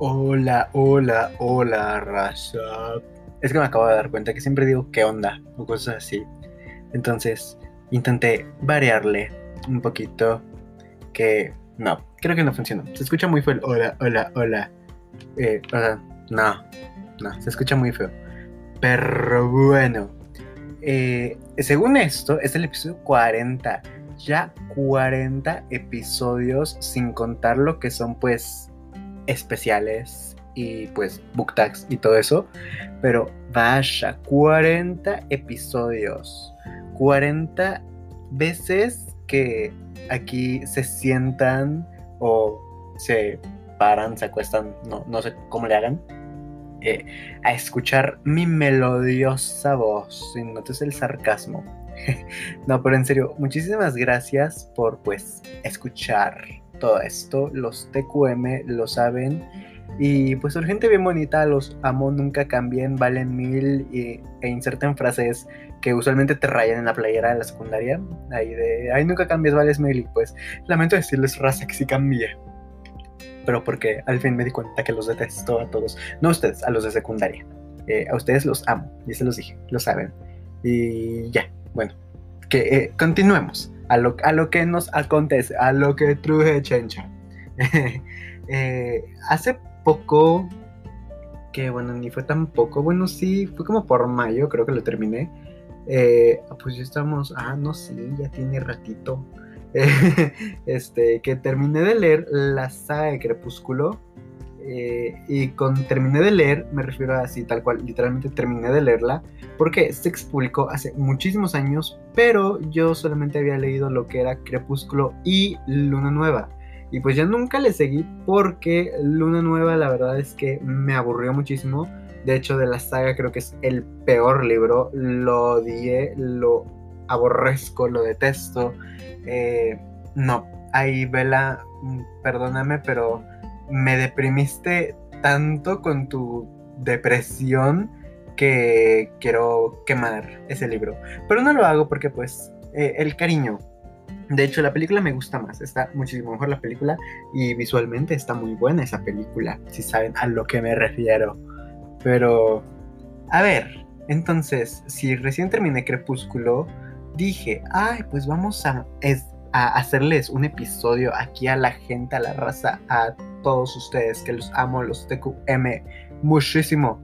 Hola, hola, hola, raza. Es que me acabo de dar cuenta que siempre digo qué onda o cosas así. Entonces, intenté variarle un poquito que no, creo que no funcionó. Se escucha muy feo. Hola, hola, hola. Eh, o sea, no, no, se escucha muy feo. Pero bueno, eh, según esto, es el episodio 40. Ya 40 episodios sin contar lo que son pues especiales y pues book tags y todo eso. Pero vaya, 40 episodios. 40 veces que aquí se sientan o se paran, se acuestan, no, no sé cómo le hagan, eh, a escuchar mi melodiosa voz. Si notes el sarcasmo. no, pero en serio, muchísimas gracias por pues escuchar todo esto. Los TQM lo saben. Y pues son gente bien bonita, los amo, nunca cambien, valen mil y, e inserten frases que usualmente te rayan en la playera de la secundaria. Ahí de, ay, nunca cambies, vales mil. Y pues lamento decirles raza que sí cambié. Pero porque al fin me di cuenta que los detesto a todos. No a ustedes, a los de secundaria. Eh, a ustedes los amo, ya se los dije, lo saben. Y ya, bueno, que eh, continuemos a lo, a lo que nos acontece, a lo que truje chencha. Eh, hace poco, que bueno, ni fue tan poco, bueno, sí, fue como por mayo, creo que lo terminé. Eh, pues ya estamos, ah, no, sí, ya tiene ratito. este, que terminé de leer la saga de Crepúsculo. Eh, y con terminé de leer, me refiero a así, tal cual, literalmente terminé de leerla, porque se publicó hace muchísimos años, pero yo solamente había leído lo que era Crepúsculo y Luna Nueva. Y pues ya nunca le seguí porque Luna Nueva la verdad es que me aburrió muchísimo. De hecho, de la saga creo que es el peor libro. Lo odié, lo aborrezco, lo detesto. Eh, no, ahí Vela, mm, perdóname, pero me deprimiste tanto con tu depresión que quiero quemar ese libro. Pero no lo hago porque pues eh, el cariño. De hecho, la película me gusta más, está muchísimo mejor la película y visualmente está muy buena esa película, si saben a lo que me refiero. Pero, a ver, entonces, si recién terminé Crepúsculo, dije, ay, pues vamos a, a hacerles un episodio aquí a la gente, a la raza, a todos ustedes, que los amo, los TQM muchísimo.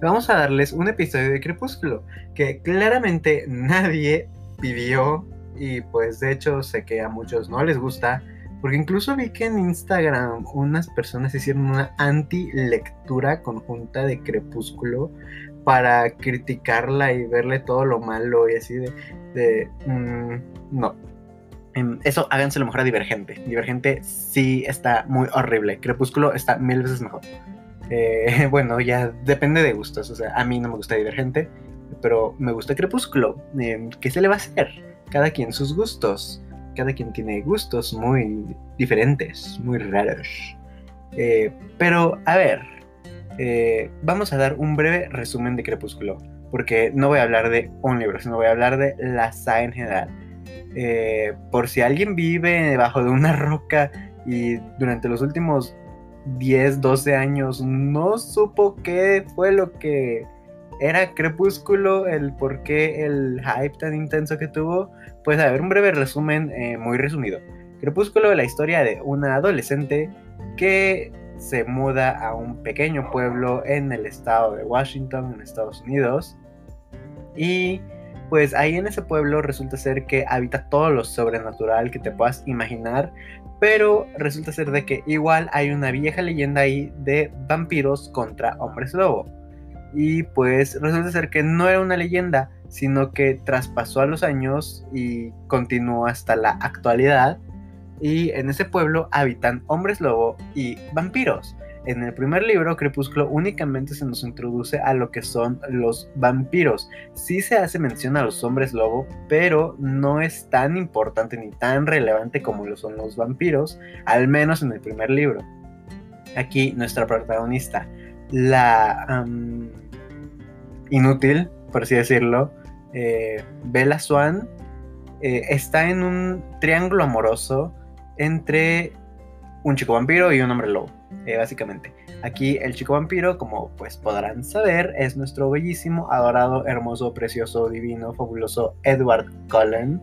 Vamos a darles un episodio de Crepúsculo que claramente nadie pidió y pues de hecho sé que a muchos no les gusta. Porque incluso vi que en Instagram unas personas hicieron una anti-lectura conjunta de Crepúsculo para criticarla y verle todo lo malo y así de... mm, no, eso háganse lo mejor a Divergente. Divergente sí está muy horrible. Crepúsculo está mil veces mejor. Eh, bueno, ya depende de gustos. O sea, a mí no me gusta Divergente, pero me gusta Crepúsculo. Em, ¿Qué se le va a hacer? Cada quien sus gustos. Cada quien tiene gustos muy diferentes, muy raros. Eh, pero, a ver, eh, vamos a dar un breve resumen de Crepúsculo. Porque no voy a hablar de un libro, sino voy a hablar de la saga en general. Eh, por si alguien vive debajo de una roca y durante los últimos 10, 12 años no supo qué fue lo que era Crepúsculo, el por qué el hype tan intenso que tuvo, pues a ver un breve resumen eh, muy resumido. Crepúsculo, la historia de una adolescente que se muda a un pequeño pueblo en el estado de Washington, en Estados Unidos, y pues ahí en ese pueblo resulta ser que habita todo lo sobrenatural que te puedas imaginar, pero resulta ser de que igual hay una vieja leyenda ahí de vampiros contra hombres lobo. Y pues resulta ser que no era una leyenda, sino que traspasó a los años y continuó hasta la actualidad. Y en ese pueblo habitan hombres lobo y vampiros. En el primer libro, Crepúsculo, únicamente se nos introduce a lo que son los vampiros. Sí se hace mención a los hombres lobo, pero no es tan importante ni tan relevante como lo son los vampiros, al menos en el primer libro. Aquí nuestra protagonista, la inútil, por así decirlo, eh, Bella Swan, eh, está en un triángulo amoroso entre un chico vampiro y un hombre lobo eh, básicamente. Aquí el chico vampiro, como pues podrán saber, es nuestro bellísimo, adorado, hermoso, precioso, divino, fabuloso Edward Cullen.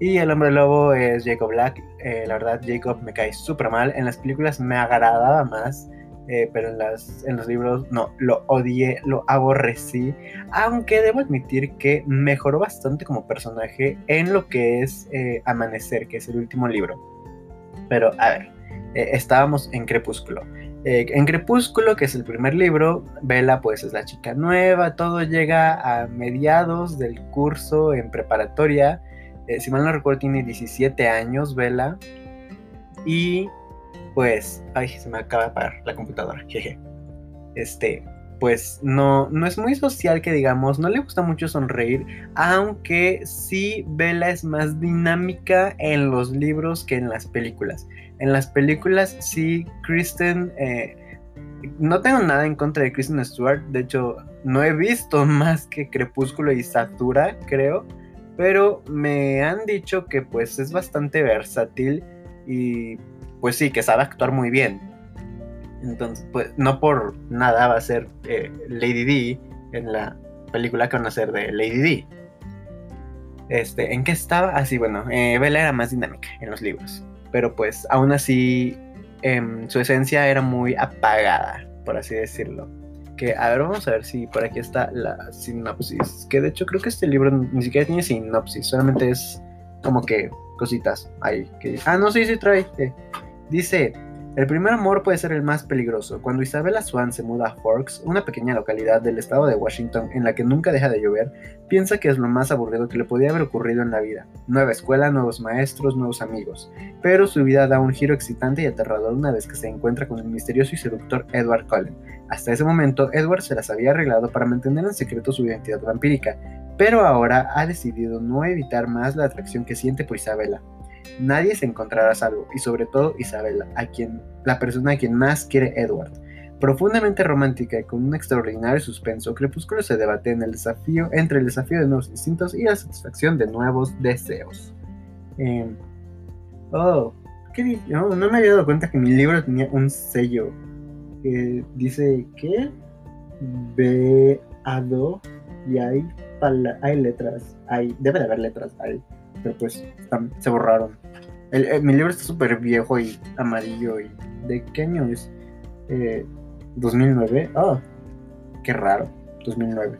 Y el hombre lobo es Jacob Black. Eh, la verdad, Jacob me cae súper mal. En las películas me agradaba más. Eh, pero en, las, en los libros no, lo odié, lo aborrecí, aunque debo admitir que mejoró bastante como personaje en lo que es Amanecer, que es el último libro. Pero a ver, estábamos en Crepúsculo. Eh, en Crepúsculo, que es el primer libro, Bella pues es la chica nueva, todo llega a mediados del curso en preparatoria. Eh, si mal no recuerdo, tiene 17 años Bella. Y pues, ay, se me acaba de apagar la computadora, jeje. Este, pues no, no es muy social que digamos, no le gusta mucho sonreír, aunque sí Bella es más dinámica en los libros que en las películas. En las películas sí, Kristen, eh, no tengo nada en contra de Kristen Stewart, de hecho no he visto más que Crepúsculo y Satura, creo, pero me han dicho que pues es bastante versátil y pues sí, que sabe actuar muy bien. Entonces, pues no por nada va a ser eh, Lady D en la película que van a ser de Lady D. Este, ¿En qué estaba? Así, ah, bueno, eh, Bella era más dinámica en los libros pero pues aún así em, su esencia era muy apagada, por así decirlo. Que, a ver, vamos a ver si por aquí está la sinopsis. Que de hecho creo que este libro ni siquiera tiene sinopsis, solamente es como que cositas ahí. Que, ah, no, sí, sí trae. Eh. Dice, el primer amor puede ser el más peligroso. Cuando Isabella Swan se muda a Forks, una pequeña localidad del estado de Washington en la que nunca deja de llover, piensa que es lo más aburrido que le podía haber ocurrido en la vida. Nueva escuela, nuevos maestros, nuevos amigos. Pero su vida da un giro excitante y aterrador una vez que se encuentra con el misterioso y seductor Edward Cullen. Hasta ese momento, Edward se las había arreglado para mantener en secreto su identidad vampírica, pero ahora ha decidido no evitar más la atracción que siente por Isabella. Nadie se encontrará salvo, y sobre todo Isabella, a quien, la persona a quien más quiere Edward. Profundamente romántica y con un extraordinario suspenso, Crepúsculo se debate en el desafío, entre el desafío de nuevos instintos y la satisfacción de nuevos deseos. Em, oh, ¿qué no, no, me había dado cuenta que mi libro tenía un sello que dice que Beado y hay, hay letras, hay, debe de haber letras ahí pero pues se borraron. mi libro está súper viejo y amarillo. y ¿De qué año es? 2009. Eh, ah, qué raro. 2009.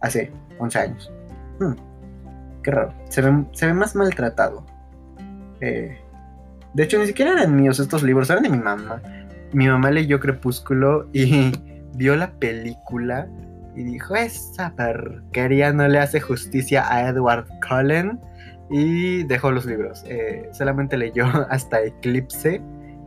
Hace 11 años. Hmm, qué raro. Se ve, se ve más maltratado. Eh, de hecho, ni siquiera eran míos estos libros, eran de mi mamá. Mi mamá leyó Crepúsculo y vio la película y dijo, esa porquería no le hace justicia a Edward Cullen y dejó los libros. Eh, solamente leyó hasta Eclipse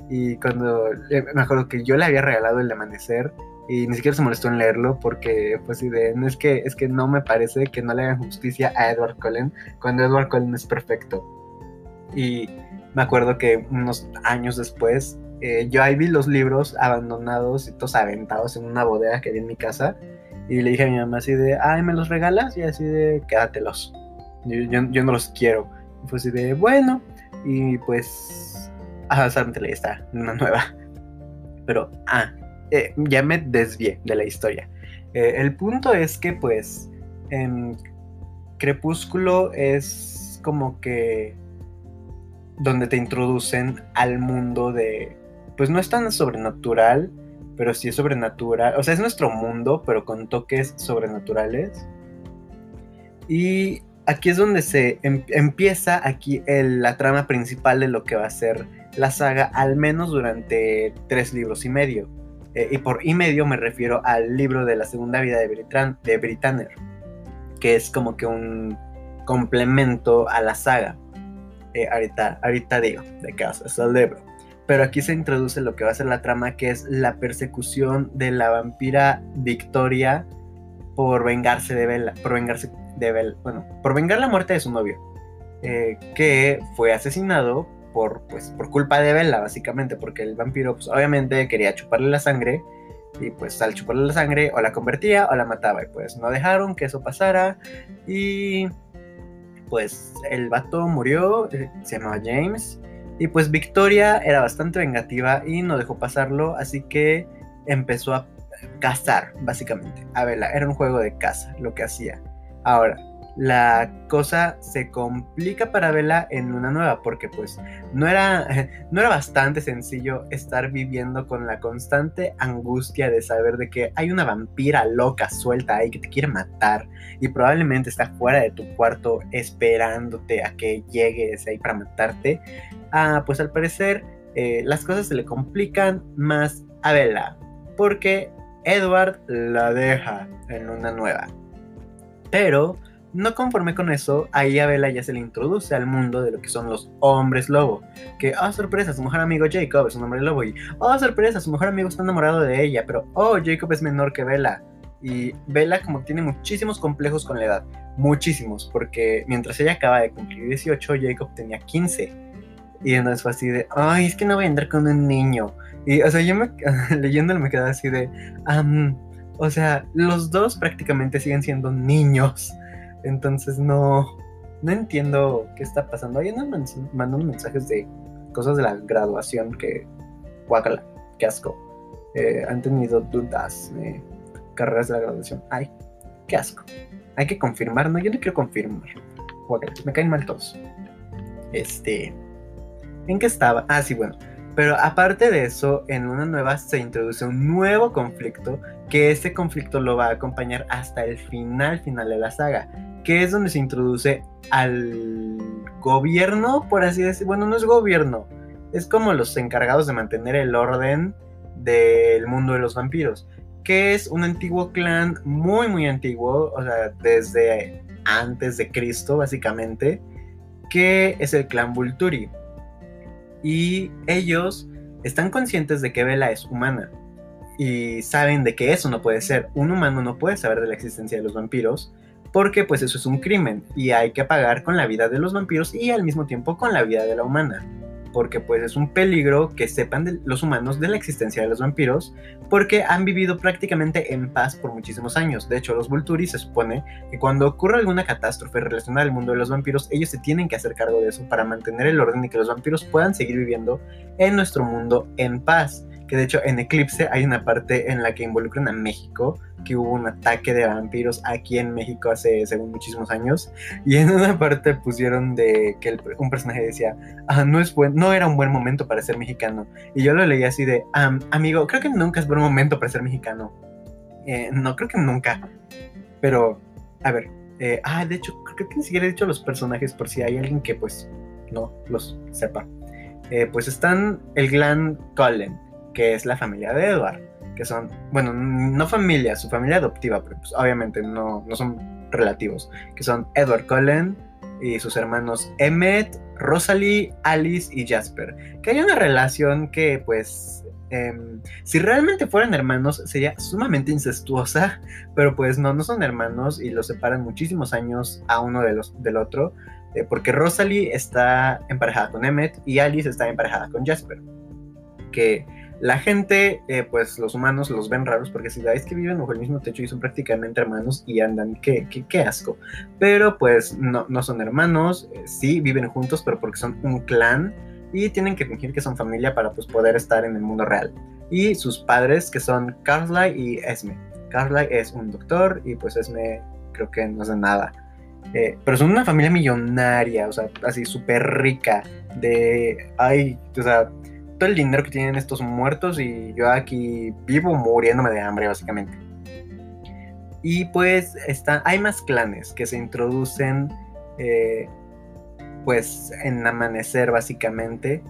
y cuando me acuerdo que yo le había regalado el amanecer y ni siquiera se molestó en leerlo porque pues de no es que es que no me parece que no le hagan justicia a Edward Cullen cuando Edward Cullen es perfecto. Y me acuerdo que unos años después eh, yo ahí vi los libros abandonados y todos aventados en una bodega que vi en mi casa y le dije a mi mamá así de, ay, ¿me los regalas? Y así de, quédatelos. Yo, no los quiero. Y fue así de, bueno, y pues, ah, solamente está una nueva. Pero, ah, eh, ya me desvié de la historia. Eh, el punto es que, pues, Crepúsculo es como que donde te introducen al mundo de, pues no es tan sobrenatural, pero sí es sobrenatural. O sea, es nuestro mundo, pero con toques sobrenaturales. Y aquí es donde se em, empieza aquí la trama principal de lo que va a ser la saga, al menos durante tres libros y medio. Eh, y por y medio me refiero al libro de la segunda vida de, Britran, de Britanner, que es como que un complemento a la saga. Eh, ahorita, ahorita digo de qué ser el libro. Pero aquí se introduce lo que va a ser la trama, que es la persecución de la vampira Victoria por vengarse de Bella, por vengarse de bueno, por vengar la muerte de su novio, eh, que fue asesinado por, pues, por culpa de Bella, básicamente, porque el vampiro, pues, obviamente quería chuparle la sangre, y pues al chuparle la sangre, o la convertía o la mataba, y pues no dejaron que eso pasara, y pues el vato murió, eh, se llamaba James, Y pues Victoria era bastante vengativa y no dejó pasarlo, así que empezó a cazar, básicamente. A Vela, era un juego de caza lo que hacía. Ahora, la cosa se complica para Bella en una nueva, porque pues no era, no era bastante sencillo estar viviendo con la constante angustia de saber de que hay una vampira loca suelta ahí que te quiere matar y probablemente está fuera de tu cuarto esperándote a que llegues ahí para matarte. Ah, pues al parecer eh, las cosas se le complican más a Bella, porque Edward la deja en una nueva. Pero no conforme con eso, ahí a Bella ya se le introduce al mundo de lo que son los hombres lobo. Que, oh sorpresa, su mejor amigo Jacob es un hombre lobo. Y, oh sorpresa, su mejor amigo está enamorado de ella. Pero, oh, Jacob es menor que Bella. Y Bella como tiene muchísimos complejos con la edad. Muchísimos. Porque mientras ella acaba de cumplir 18, Jacob tenía 15. Y entonces fue así de, ay, es que no voy a andar con un niño. Y, o sea, yo me, leyéndolo me quedaba así de, o sea, los dos prácticamente siguen siendo niños. Entonces no, no entiendo qué está pasando. Ahí andan mandando mensajes de cosas de la graduación que, guacala, qué asco. Eh, han tenido dudas de carreras de la graduación. Ay, qué asco. Hay que confirmar, no, yo no quiero confirmar. Guacala, me caen mal todos. Este, ¿en qué estaba? Ah, sí, bueno. Pero aparte de eso, en una nueva se introduce un nuevo conflicto, que ese conflicto lo va a acompañar hasta el final final de la saga, que es donde se introduce al gobierno, por así decir, bueno, no es gobierno, es como los encargados de mantener el orden del mundo de los vampiros, que es un antiguo clan muy muy antiguo, o sea, desde antes de Cristo básicamente, que es el clan Vulturi. Y ellos están conscientes de que Vela es humana y saben de que eso no puede ser. Un humano no puede saber de la existencia de los vampiros porque pues eso es un crimen y hay que pagar con la vida de los vampiros y al mismo tiempo con la vida de la humana. Porque pues es un peligro que sepan de los humanos de la existencia de los vampiros porque han vivido prácticamente en paz por muchísimos años. De hecho, los Volturi se supone que cuando ocurre alguna catástrofe relacionada al mundo de los vampiros, ellos se tienen que hacer cargo de eso para mantener el orden y que los vampiros puedan seguir viviendo en nuestro mundo en paz que de hecho en Eclipse hay una parte en la que involucran a México, que hubo un ataque de vampiros aquí en México hace según muchísimos años, y en una parte pusieron de que un personaje decía, ah, no, es buen, no era un buen momento para ser mexicano, y yo lo leí así de, amigo, creo que nunca es buen momento para ser mexicano. Eh, no, creo que nunca, pero, a ver, eh, ah, de hecho, creo que ni siquiera he dicho los personajes por si hay alguien que pues no los sepa. Eh, pues están el clan Cullen, que es la familia de Edward, que son, bueno, no familia, su familia adoptiva, pero pues obviamente no, no son relativos, que son Edward Cullen y sus hermanos Emmet, Rosalie, Alice y Jasper, que hay una relación que pues em, si realmente fueran hermanos sería sumamente incestuosa, pero pues no, no son hermanos y los separan muchísimos años a uno de los, del otro, eh, porque Rosalie está emparejada con Emmet y Alice está emparejada con Jasper, que la gente, eh, pues los humanos los ven raros porque si veis que viven bajo el mismo techo y son prácticamente hermanos y andan, qué, qué, asco. Pero pues no, no son hermanos, eh, sí viven juntos, pero porque son un clan y tienen que fingir que son familia para pues poder estar en el mundo real. Y sus padres que son Carly y Esme. Carly es un doctor y pues Esme creo que no hace nada. Eh, pero son una familia millonaria, o sea, así súper rica. De, ay, o sea, todo el dinero que tienen estos muertos y yo aquí vivo muriéndome de hambre básicamente. Y pues está, hay más clanes que se introducen eh, pues en Amanecer básicamente,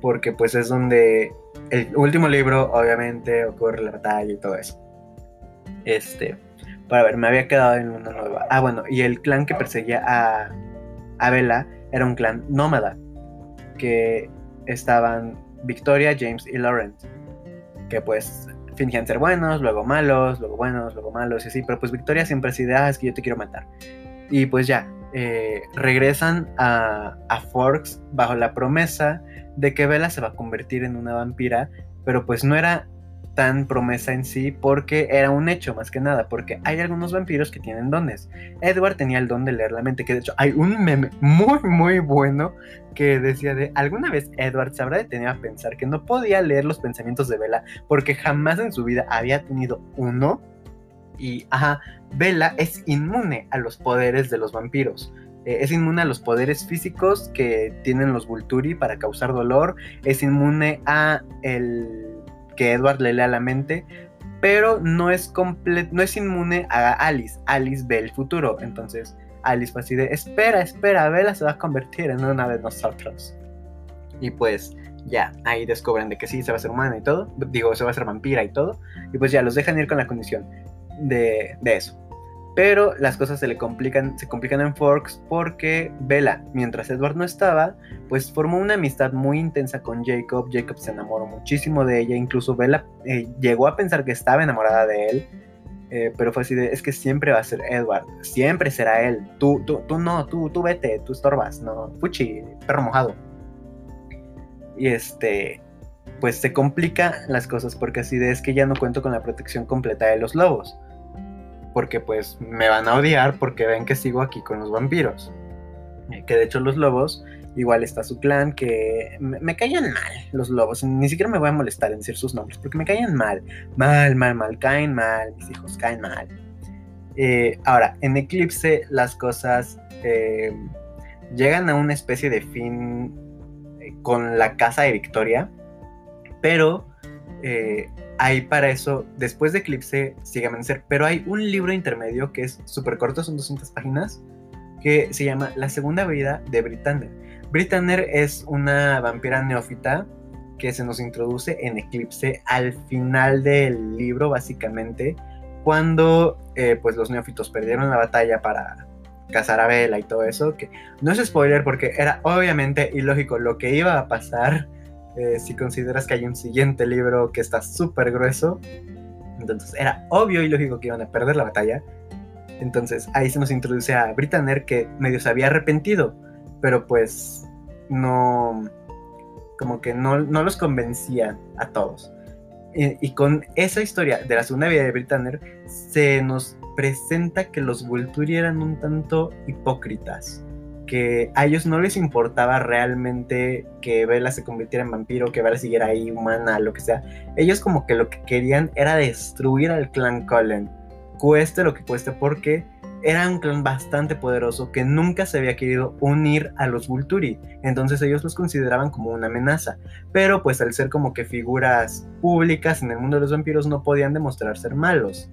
porque pues es donde el último libro obviamente ocurre la batalla y todo eso. Este, para ver, me había quedado en una nueva. Ah, bueno, y el clan que perseguía a, a Bella era un clan nómada, que estaban Victoria, James y Laurent, que pues fingían ser buenos, luego malos, luego buenos, luego malos y así, pero pues Victoria siempre así de, ah, es que yo te quiero matar. Y pues ya, eh, regresan a, a Forks bajo la promesa de que Bella se va a convertir en una vampira, pero pues no era tan promesa en sí porque era un hecho más que nada, porque hay algunos vampiros que tienen dones. Edward tenía el don de leer la mente, que de hecho hay un meme muy muy bueno que decía de alguna vez Edward se habrá detenido a pensar que no podía leer los pensamientos de Bella porque jamás en su vida había tenido uno. Y ajá, Bella es inmune a los poderes de los vampiros. Eh, es inmune a los poderes físicos que tienen los Vulturi para causar dolor. Es inmune a el que Edward le lea la mente, pero no es, no es inmune a Alice. Alice ve el futuro, entonces Alice fue así de, espera, espera, Bella se va a convertir en una de nosotros. Y pues ya, ahí descubren de que sí, se va a ser humana y todo, digo, se va a ser vampira y todo, y pues ya los dejan ir con la condición de, de eso. Pero las cosas se le complican, se complican en Forks porque Bella, mientras Edward no estaba, pues formó una amistad muy intensa con Jacob. Jacob se enamoró muchísimo de ella, incluso Bella eh, llegó a pensar que estaba enamorada de él. Eh, pero fue así de, es que siempre va a ser Edward, siempre será él. Tú, tú, tú no, tú, tú vete, tú estorbas, no, fuchi, perro mojado. Y este, pues se complican las cosas porque así de es que ya no cuento con la protección completa de los lobos porque pues me van a odiar porque ven que sigo aquí con los vampiros. Eh, que de hecho los lobos, igual está su clan, que me, caen mal los lobos, ni siquiera me voy a molestar en decir sus nombres, porque me caen mal, mal, mal, mal, caen mal, mis hijos caen mal. Eh, ahora, en Eclipse las cosas eh, llegan a una especie de fin con la casa de Victoria, pero hay para eso, después de Eclipse, sigue Amanecer, pero hay un libro intermedio que es súper corto, son 200 páginas, que se llama La segunda vida de Britanner. Britanner es una vampira neófita que se nos introduce en Eclipse al final del libro, básicamente, cuando eh, pues los neófitos perdieron la batalla para cazar a Bella y todo eso, que no es spoiler porque era obviamente ilógico lo que iba a pasar eh, si consideras que hay un siguiente libro que está súper grueso. Entonces era obvio y lógico que iban a perder la batalla. Entonces ahí se nos introduce a Britanner que medio se había arrepentido, pero pues no, como que no, no los convencía a todos. Y, con esa historia de la segunda vida de Britanner se nos presenta que los Volturi eran un tanto hipócritas que a ellos no les importaba realmente que Bella se convirtiera en vampiro, que Bella siguiera ahí humana, lo que sea. Ellos como que lo que querían era destruir al clan Cullen, cueste lo que cueste, porque era un clan bastante poderoso que nunca se había querido unir a los Vulturi, entonces ellos los consideraban como una amenaza, pero pues al ser como que figuras públicas en el mundo de los vampiros no podían demostrar ser malos.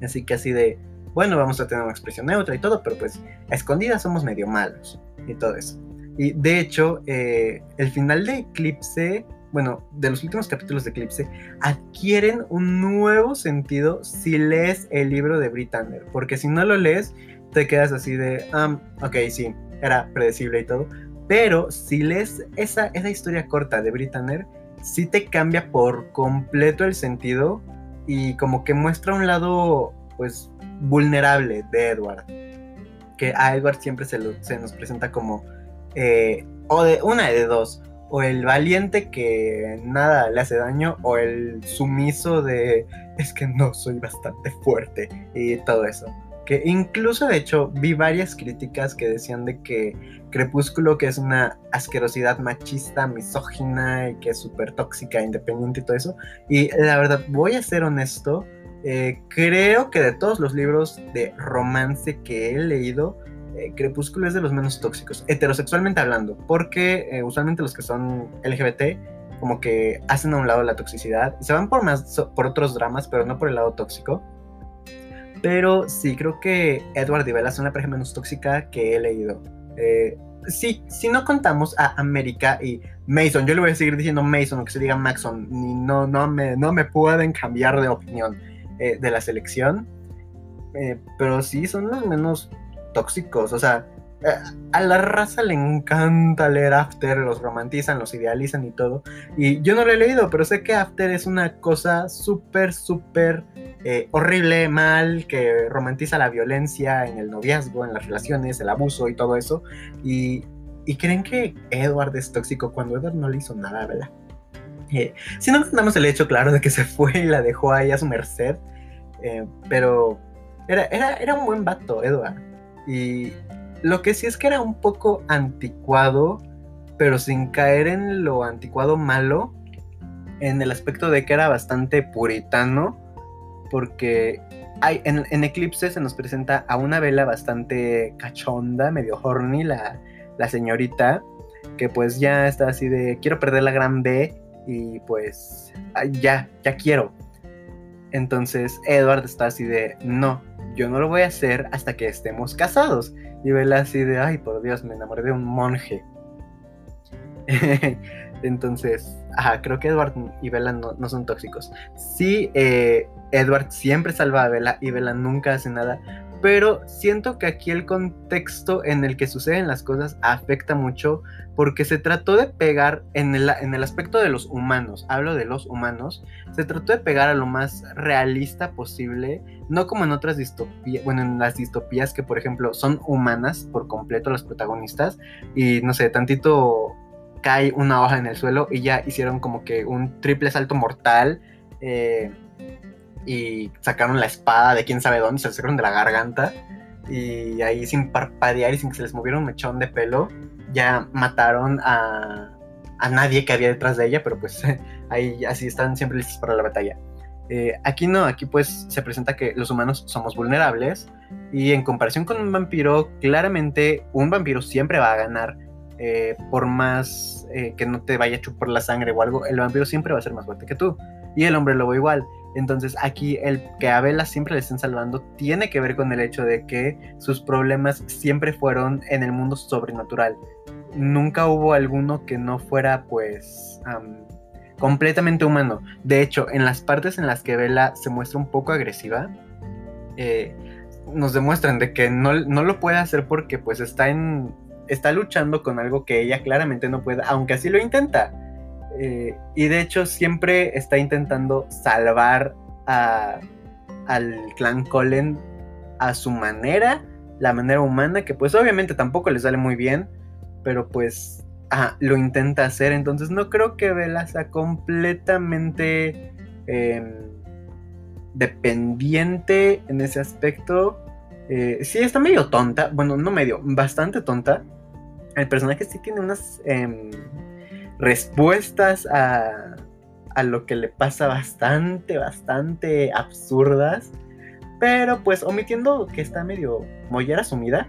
Así que así de, bueno, vamos a tener una expresión neutra y todo, pero pues a escondidas somos medio malos y todo eso. Y de hecho, eh, el final de Eclipse, bueno, de los últimos capítulos de Eclipse, adquieren un nuevo sentido si lees el libro de Britanner, porque si no lo lees, te quedas así de, um, ok, sí, era predecible y todo, pero si lees esa, esa historia corta de Britanner, sí te cambia por completo el sentido y como que muestra un lado, pues, vulnerable de Edward. Que a Edward siempre se, nos presenta como eh, o de una de dos, o el valiente que nada le hace daño, o el sumiso de es que no soy bastante fuerte y todo eso. Que incluso de hecho vi varias críticas que decían de que Crepúsculo, que es una asquerosidad machista, misógina y que es súper tóxica, independiente y todo eso. Y la verdad, voy a ser honesto, eh, creo que de todos los libros de romance que he leído, eh, Crepúsculo es de los menos tóxicos, heterosexualmente hablando, porque eh, usualmente los que son LGBT como que hacen a un lado la toxicidad y se van por más por otros dramas, pero no por el lado tóxico. Pero sí, creo que Edward y Bella son la pareja menos tóxica que he leído. sí, si no contamos a América y Mason, yo le voy a seguir diciendo Mason, o que se diga Maxon, ni no, no, me, no me pueden cambiar de opinión. Eh, de la selección. Eh, pero sí son los menos tóxicos. O sea, eh, a la raza le encanta leer After, los romantizan, los idealizan y todo. Y yo no lo he leído, pero sé que After es una cosa súper, súper horrible, mal, que romantiza la violencia en el noviazgo, en las relaciones, el abuso y todo eso. Y, y creen que Edward es tóxico cuando Edward no le hizo nada, ¿verdad? Si no contamos el hecho, claro, de que se fue y la dejó ahí a su merced. Eh, pero era, era, era un buen vato, Edward. Y lo que sí es que era un poco anticuado, pero sin caer en lo anticuado malo, en el aspecto de que era bastante puritano, porque hay, en, en Eclipse se nos presenta a una vela bastante cachonda, medio horny, la, la señorita, que pues ya está así de, quiero perder la gran B y pues ya, ya quiero. Entonces Edward está así de, no, yo no lo voy a hacer hasta que estemos casados. Y Bella así de, ay, por Dios, me enamoré de un monje. Entonces, ajá, creo que Edward y Bella no, son tóxicos. Sí, eh, Edward siempre salva a Bella y Bella nunca hace nada, pero siento que aquí el contexto en el que suceden las cosas afecta mucho porque se trató de pegar en el, en el aspecto de los humanos, hablo de los humanos, se trató de pegar a lo más realista posible, no como en otras distopías, bueno, en las distopías que por ejemplo son humanas por completo las protagonistas y no sé, tantito cae una hoja en el suelo y ya hicieron como que un triple salto mortal. Eh, y sacaron la espada de quién sabe dónde, se la sacaron de la garganta y ahí sin parpadear y sin que se les moviera un mechón de pelo, ya mataron a, a nadie que había detrás de ella, pero pues ahí así están siempre listos para la batalla. Eh, aquí no, aquí pues se presenta que los humanos somos vulnerables y en comparación con un vampiro, claramente un vampiro siempre va a ganar. Eh, por más eh, que no te vaya a chupar la sangre o algo, el vampiro siempre va a ser más fuerte que tú. Y el hombre lobo igual. Entonces aquí el que a Bella siempre le estén salvando tiene que ver con el hecho de que sus problemas siempre fueron en el mundo sobrenatural. Nunca hubo alguno que no fuera pues completamente humano. De hecho, en las partes en las que Bella se muestra un poco agresiva, eh, nos demuestran de que no, no, lo puede hacer porque pues está en... Está luchando con algo que ella claramente no puede, aunque así lo intenta eh, y de hecho siempre está intentando salvar al clan Colin a su manera, la manera humana, que pues obviamente tampoco le sale muy bien, pero pues lo intenta hacer. Entonces no creo que Bella sea completamente em, dependiente en ese aspecto. Eh, sí, está medio tonta, bueno, no medio, bastante tonta. El personaje sí tiene unas... Respuestas a, a lo que le pasa bastante, bastante absurdas. Pero pues omitiendo que está medio mollera sumida,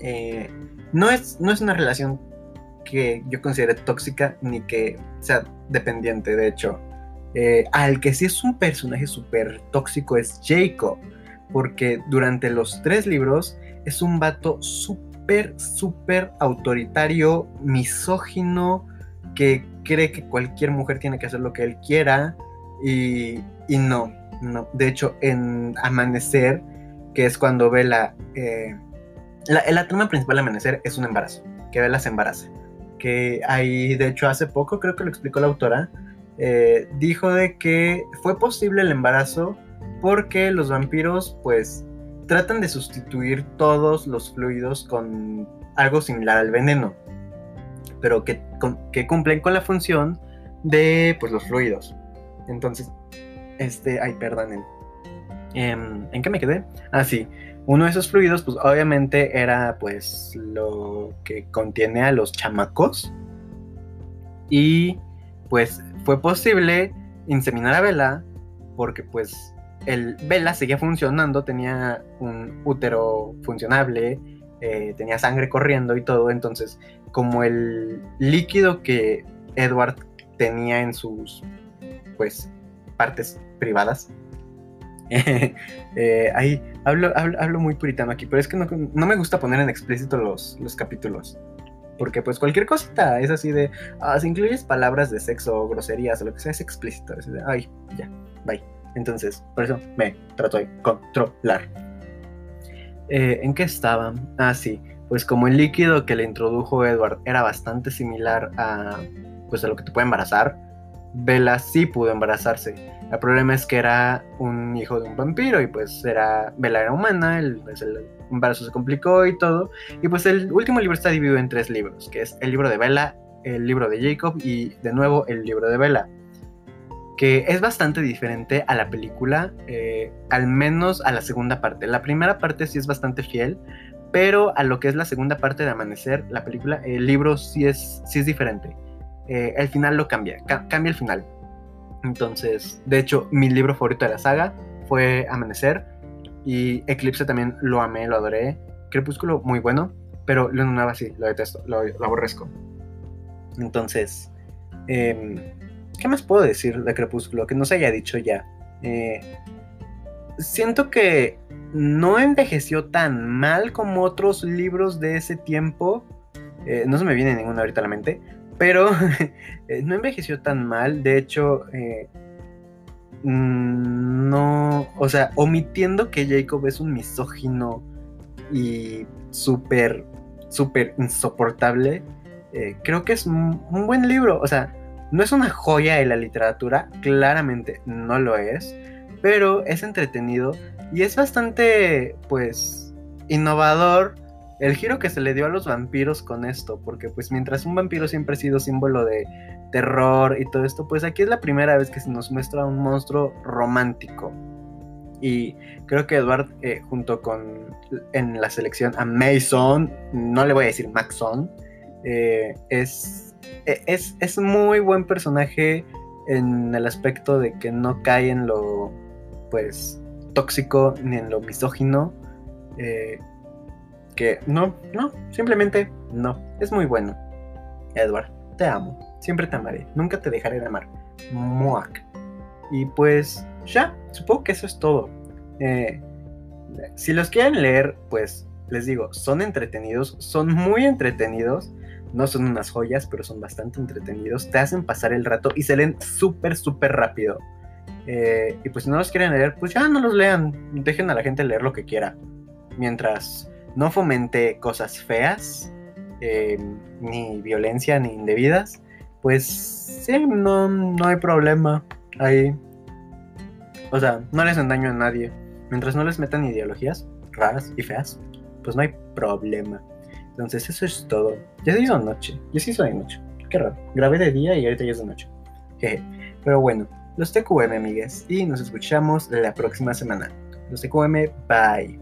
eh, no, es, no es una relación que yo considere tóxica ni que sea dependiente, de hecho. Eh, al que sí es un personaje súper tóxico es Jacob, porque durante los tres libros es un vato súper, súper autoritario, misógino, que cree que cualquier mujer tiene que hacer lo que él quiera y, no, no. De hecho, en Amanecer, que es cuando Vela... Eh, la, la trama principal de Amanecer es un embarazo, que Vela se embaraza. Que ahí, de hecho, hace poco, creo que lo explicó la autora, eh, dijo de que fue posible el embarazo porque los vampiros, pues, tratan de sustituir todos los fluidos con algo similar al veneno pero que, que cumplen con la función de pues, los fluidos. Entonces, este, ay, perdonen. Em, ¿En qué me quedé? Ah, sí. Uno de esos fluidos, pues obviamente era pues lo que contiene a los chamacos. Y pues fue posible inseminar a Vela porque pues el Vela seguía funcionando, tenía un útero funcionable, eh, tenía sangre corriendo y todo, entonces como el líquido que Edward tenía en sus pues partes privadas. eh, ahí hablo, hablo, muy puritano aquí, pero es que no, me gusta poner en explícito los, los capítulos. Porque pues cualquier cosita es así de, ah, si incluyes palabras de sexo groserías o lo que sea, es explícito. Es de, ay, ya, bye. Entonces, por eso me trato de controlar. Eh, ¿En qué estaba? Ah, sí. Pues como el líquido que le introdujo Edward era bastante similar a, pues a lo que te puede embarazar, Bella sí pudo embarazarse. El problema es que era un hijo de un vampiro y pues era Bella era humana, el, pues, el embarazo se complicó y todo. Y pues el último libro está dividido en tres libros, que es el libro de Bella, el libro de Jacob y de nuevo el libro de Bella. Que es bastante diferente a la película, eh, al menos a la segunda parte. La primera parte sí es bastante fiel, pero a lo que es la segunda parte de Amanecer, la película, el libro sí es, sí es diferente. Eh, el final lo cambia, cambia el final. Entonces, de hecho, mi libro favorito de la saga fue Amanecer y Eclipse también lo amé, lo adoré. Crepúsculo muy bueno, pero Luna Nueva sí, lo detesto, lo, aborrezco. Entonces, em, ¿qué más puedo decir de Crepúsculo que no se haya dicho ya? Eh, siento que no envejeció tan mal como otros libros de ese tiempo. Eh, no se me viene ninguno ahorita a la mente, pero eh, no envejeció tan mal. De hecho, mm, no, o sea, omitiendo que Jacob es un misógino y súper, súper insoportable, eh, creo que es un, buen libro. O sea, no es una joya de la literatura, claramente no lo es, pero es entretenido y es bastante, pues, innovador el giro que se le dio a los vampiros con esto, porque pues mientras un vampiro siempre ha sido símbolo de terror y todo esto, pues aquí es la primera vez que se nos muestra un monstruo romántico. Y creo que Edward, eh, junto con en la selección a Mason, no le voy a decir Maxon, eh, es, e, es, es, muy buen personaje en el aspecto de que no cae en lo pues tóxico ni en lo misógino. Eh, que no, no, simplemente no. Es muy bueno. Edward, te amo. Siempre te amaré. Nunca te dejaré de amar. Muak. Y pues ya, supongo que eso es todo. Eh, si los quieren leer, pues les digo, son entretenidos, son muy entretenidos. No son unas joyas, pero son bastante entretenidos. Te hacen pasar el rato y se leen súper, súper rápido. Eh, y pues si no los quieren leer, pues ya no los lean. Dejen a la gente leer lo que quiera. Mientras no fomente cosas feas, eh, ni violencia, ni indebidas, pues sí, no, no hay problema ahí. O sea, no les daño a nadie. Mientras no les metan ideologías raras y feas, pues no hay problema. Entonces eso es todo. Ya se hizo noche. Ya se hizo de noche. Qué raro. Grabé de día y ahorita ya es de noche. Jeje. Pero bueno, los TQM, amigues. Y nos escuchamos la próxima semana. Los TQM, bye.